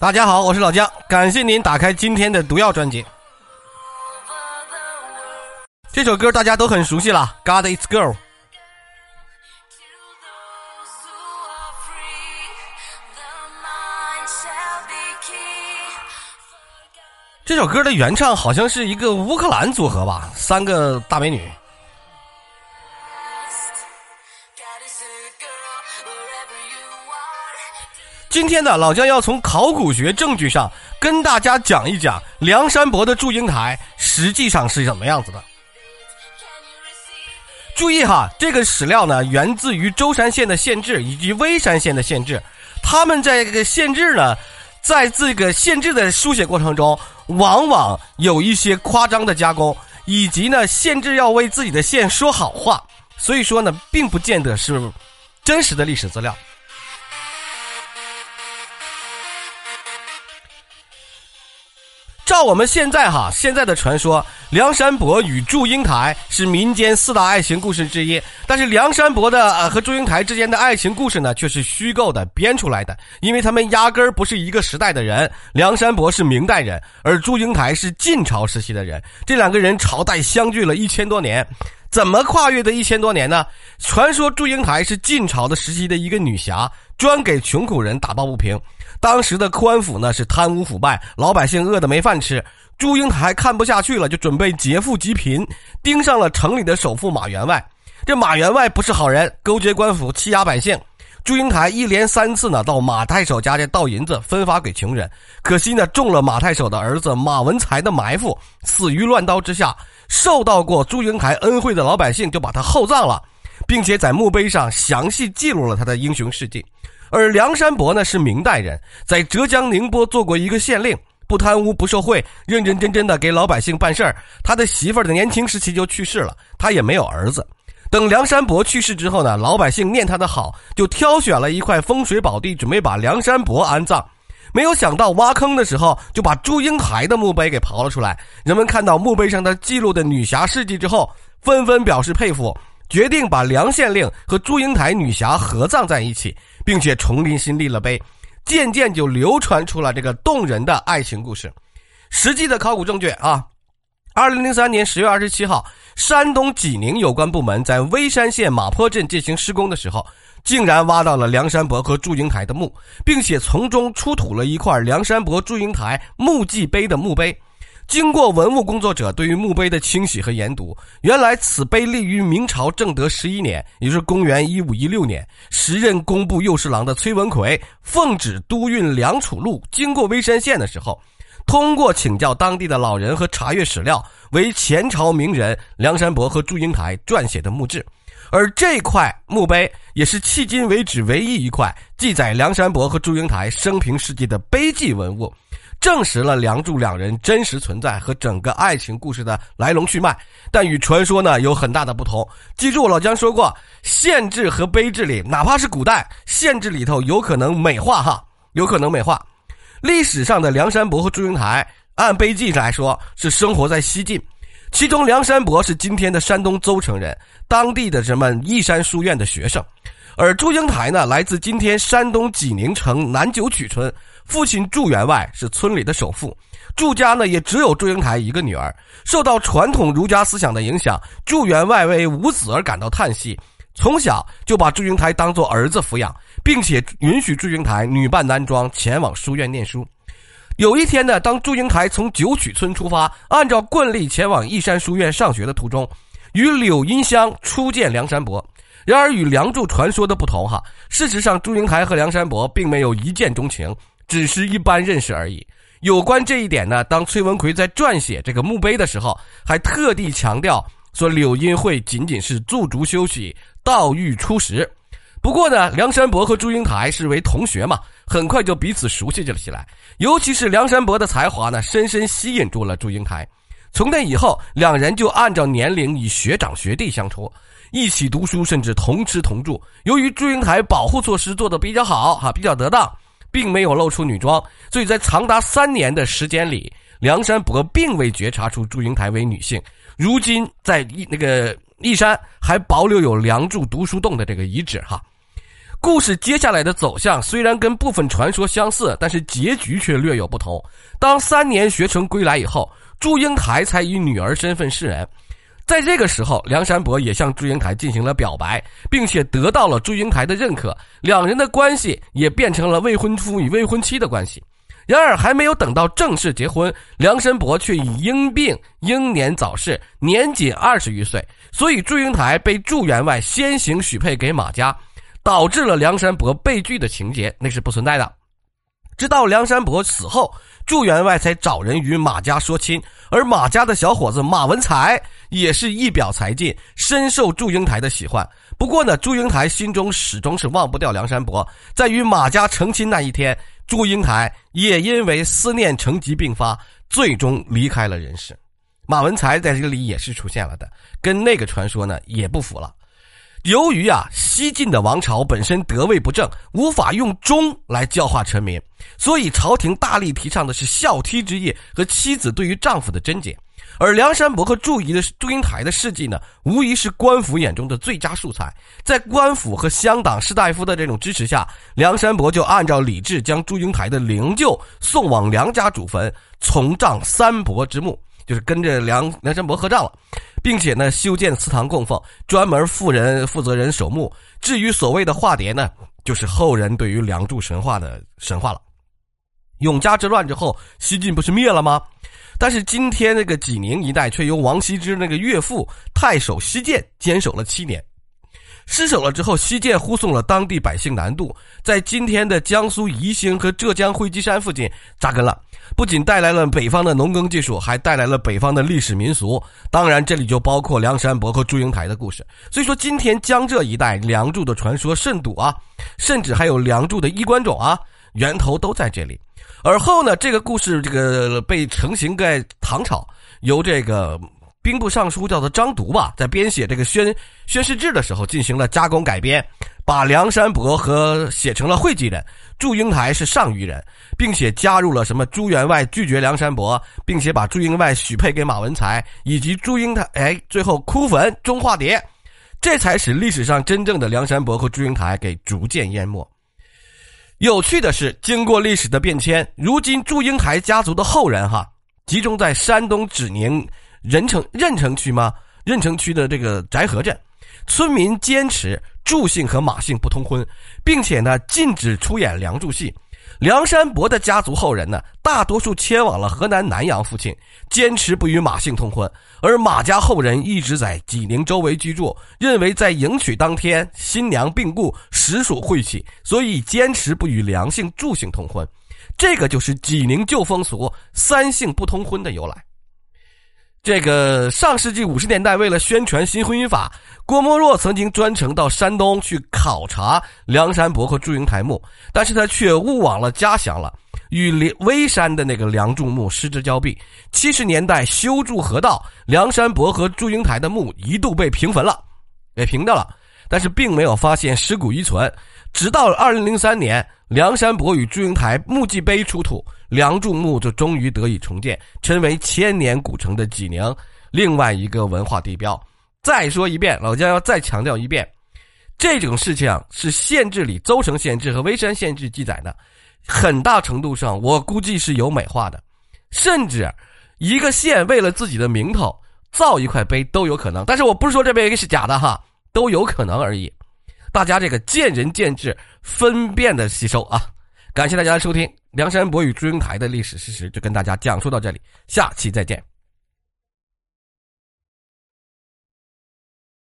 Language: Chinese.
大家好，我是老姜，感谢您打开今天的毒药专辑。这首歌大家都很熟悉了，《God Is Girl》。这首歌的原唱好像是一个乌克兰组合吧，三个大美女。今天呢，老姜要从考古学证据上跟大家讲一讲梁山伯的祝英台实际上是什么样子的。注意哈，这个史料呢源自于舟山县的县志以及微山县的县志，他们在这个县志呢，在这个县志的书写过程中，往往有一些夸张的加工，以及呢县志要为自己的县说好话，所以说呢，并不见得是真实的历史资料。那我们现在哈现在的传说，梁山伯与祝英台是民间四大爱情故事之一。但是梁山伯的呃和祝英台之间的爱情故事呢，却是虚构的、编出来的，因为他们压根儿不是一个时代的人。梁山伯是明代人，而祝英台是晋朝时期的人，这两个人朝代相距了一千多年。怎么跨越的一千多年呢？传说祝英台是晋朝的时期的一个女侠，专给穷苦人打抱不平。当时的官府呢是贪污腐败，老百姓饿得没饭吃。祝英台看不下去了，就准备劫富济贫，盯上了城里的首富马员外。这马员外不是好人，勾结官府欺压百姓。祝英台一连三次呢到马太守家去盗银子，分发给穷人。可惜呢中了马太守的儿子马文才的埋伏，死于乱刀之下。受到过祝英台恩惠的老百姓就把他厚葬了，并且在墓碑上详细记录了他的英雄事迹。而梁山伯呢是明代人，在浙江宁波做过一个县令，不贪污不受贿，认认真真的给老百姓办事儿。他的媳妇儿的年轻时期就去世了，他也没有儿子。等梁山伯去世之后呢，老百姓念他的好，就挑选了一块风水宝地，准备把梁山伯安葬。没有想到挖坑的时候，就把祝英台的墓碑给刨了出来。人们看到墓碑上他记录的女侠事迹之后，纷纷表示佩服，决定把梁县令和祝英台女侠合葬在一起，并且重临新立了碑。渐渐就流传出了这个动人的爱情故事。实际的考古证据啊，二零零三年十月二十七号，山东济宁有关部门在微山县马坡镇进行施工的时候。竟然挖到了梁山伯和祝英台的墓，并且从中出土了一块梁山伯祝英台墓祭碑的墓碑。经过文物工作者对于墓碑的清洗和研读，原来此碑立于明朝正德十一年，也就是公元一五一六年。时任工部右侍郎的崔文奎奉旨督运梁楚路经过微山县的时候，通过请教当地的老人和查阅史料，为前朝名人梁山伯和祝英台撰写的墓志。而这块墓碑也是迄今为止唯一一块记载梁山伯和祝英台生平事迹的碑记文物，证实了梁祝两人真实存在和整个爱情故事的来龙去脉。但与传说呢有很大的不同。记住，老姜说过，县志和碑志里，哪怕是古代县志里头，有可能美化哈，有可能美化。历史上的梁山伯和祝英台，按碑记来说是生活在西晋。其中，梁山伯是今天的山东邹城人，当地的什么义山书院的学生；而祝英台呢，来自今天山东济宁城南九曲村，父亲祝员外是村里的首富。祝家呢，也只有祝英台一个女儿。受到传统儒家思想的影响，祝员外为无子而感到叹息，从小就把祝英台当作儿子抚养，并且允许祝英台女扮男装前往书院念书。有一天呢，当祝英台从九曲村出发，按照惯例前往义山书院上学的途中，与柳荫香初见梁山伯。然而与梁祝传说的不同，哈，事实上祝英台和梁山伯并没有一见钟情，只是一般认识而已。有关这一点呢，当崔文奎在撰写这个墓碑的时候，还特地强调说柳荫会仅仅是驻足休息，道遇初识。不过呢，梁山伯和祝英台是为同学嘛，很快就彼此熟悉了起来。尤其是梁山伯的才华呢，深深吸引住了祝英台。从那以后，两人就按照年龄以学长学弟相处，一起读书，甚至同吃同住。由于祝英台保护措施做得比较好，哈，比较得当，并没有露出女装，所以在长达三年的时间里，梁山伯并未觉察出祝英台为女性。如今在一那个。驿山还保留有梁祝读书洞的这个遗址哈，故事接下来的走向虽然跟部分传说相似，但是结局却略有不同。当三年学成归来以后，祝英台才以女儿身份示人。在这个时候，梁山伯也向祝英台进行了表白，并且得到了祝英台的认可，两人的关系也变成了未婚夫与未婚妻的关系。然而，还没有等到正式结婚，梁山伯却已因病英年早逝，年仅二十余岁。所以，祝英台被祝员外先行许配给马家，导致了梁山伯被拒的情节，那是不存在的。直到梁山伯死后，祝员外才找人与马家说亲，而马家的小伙子马文才也是一表才尽，深受祝英台的喜欢。不过呢，祝英台心中始终是忘不掉梁山伯，在与马家成亲那一天。祝英台也因为思念成疾病发，最终离开了人世。马文才在这里也是出现了的，跟那个传说呢也不符了。由于啊西晋的王朝本身德位不正，无法用忠来教化臣民，所以朝廷大力提倡的是孝悌之业和妻子对于丈夫的贞洁。而梁山伯和祝仪的祝英台的事迹呢，无疑是官府眼中的最佳素材。在官府和乡党士大夫的这种支持下，梁山伯就按照礼制将祝英台的灵柩送往梁家祖坟，从葬三伯之墓，就是跟着梁梁山伯合葬了，并且呢修建祠堂供奉，专门负人负责人守墓。至于所谓的化蝶呢，就是后人对于梁祝神话的神话了。永嘉之乱之后，西晋不是灭了吗？但是今天那个济宁一带却由王羲之那个岳父太守西涧坚守了七年，失守了之后，西涧护送了当地百姓南渡，在今天的江苏宜兴和浙江会稽山附近扎根了。不仅带来了北方的农耕技术，还带来了北方的历史民俗。当然，这里就包括梁山伯和祝英台的故事。所以说，今天江浙一带梁祝的传说甚笃啊，甚至还有梁祝的衣冠冢啊，源头都在这里。而后呢，这个故事这个被成型在唐朝，由这个兵部尚书叫做张独吧，在编写这个宣宣誓志的时候进行了加工改编，把梁山伯和写成了会稽人，祝英台是上虞人，并且加入了什么朱员外拒绝梁山伯，并且把祝英外许配给马文才，以及祝英台哎最后哭坟中化蝶，这才使历史上真正的梁山伯和祝英台给逐渐淹没。有趣的是，经过历史的变迁，如今祝英台家族的后人哈，集中在山东济宁任城任城区吗？任城区的这个翟河镇，村民坚持祝姓和马姓不通婚，并且呢禁止出演梁祝戏。梁山伯的家族后人呢，大多数迁往了河南南阳附近，坚持不与马姓通婚；而马家后人一直在济宁周围居住，认为在迎娶当天新娘病故，实属晦气，所以坚持不与梁姓、祝姓通婚。这个就是济宁旧风俗“三姓不通婚”的由来。这个上世纪五十年代，为了宣传新婚姻法，郭沫若曾经专程到山东去考察梁山伯和祝英台墓，但是他却误往了家乡了，与微山的那个梁祝墓失之交臂。七十年代修筑河道，梁山伯和祝英台的墓一度被平坟了，给平掉了，但是并没有发现尸骨遗存。直到二零零三年，梁山伯与祝英台墓祭碑出土。梁祝墓就终于得以重建，成为千年古城的济宁另外一个文化地标。再说一遍，老姜要再强调一遍，这种事情是县志里邹城县志和微山县志记载的，很大程度上我估计是有美化的，甚至一个县为了自己的名头造一块碑都有可能。但是我不是说这碑是假的哈，都有可能而已。大家这个见仁见智，分辨的吸收啊。感谢大家的收听，梁山伯与祝英台的历史事实就跟大家讲述到这里，下期再见。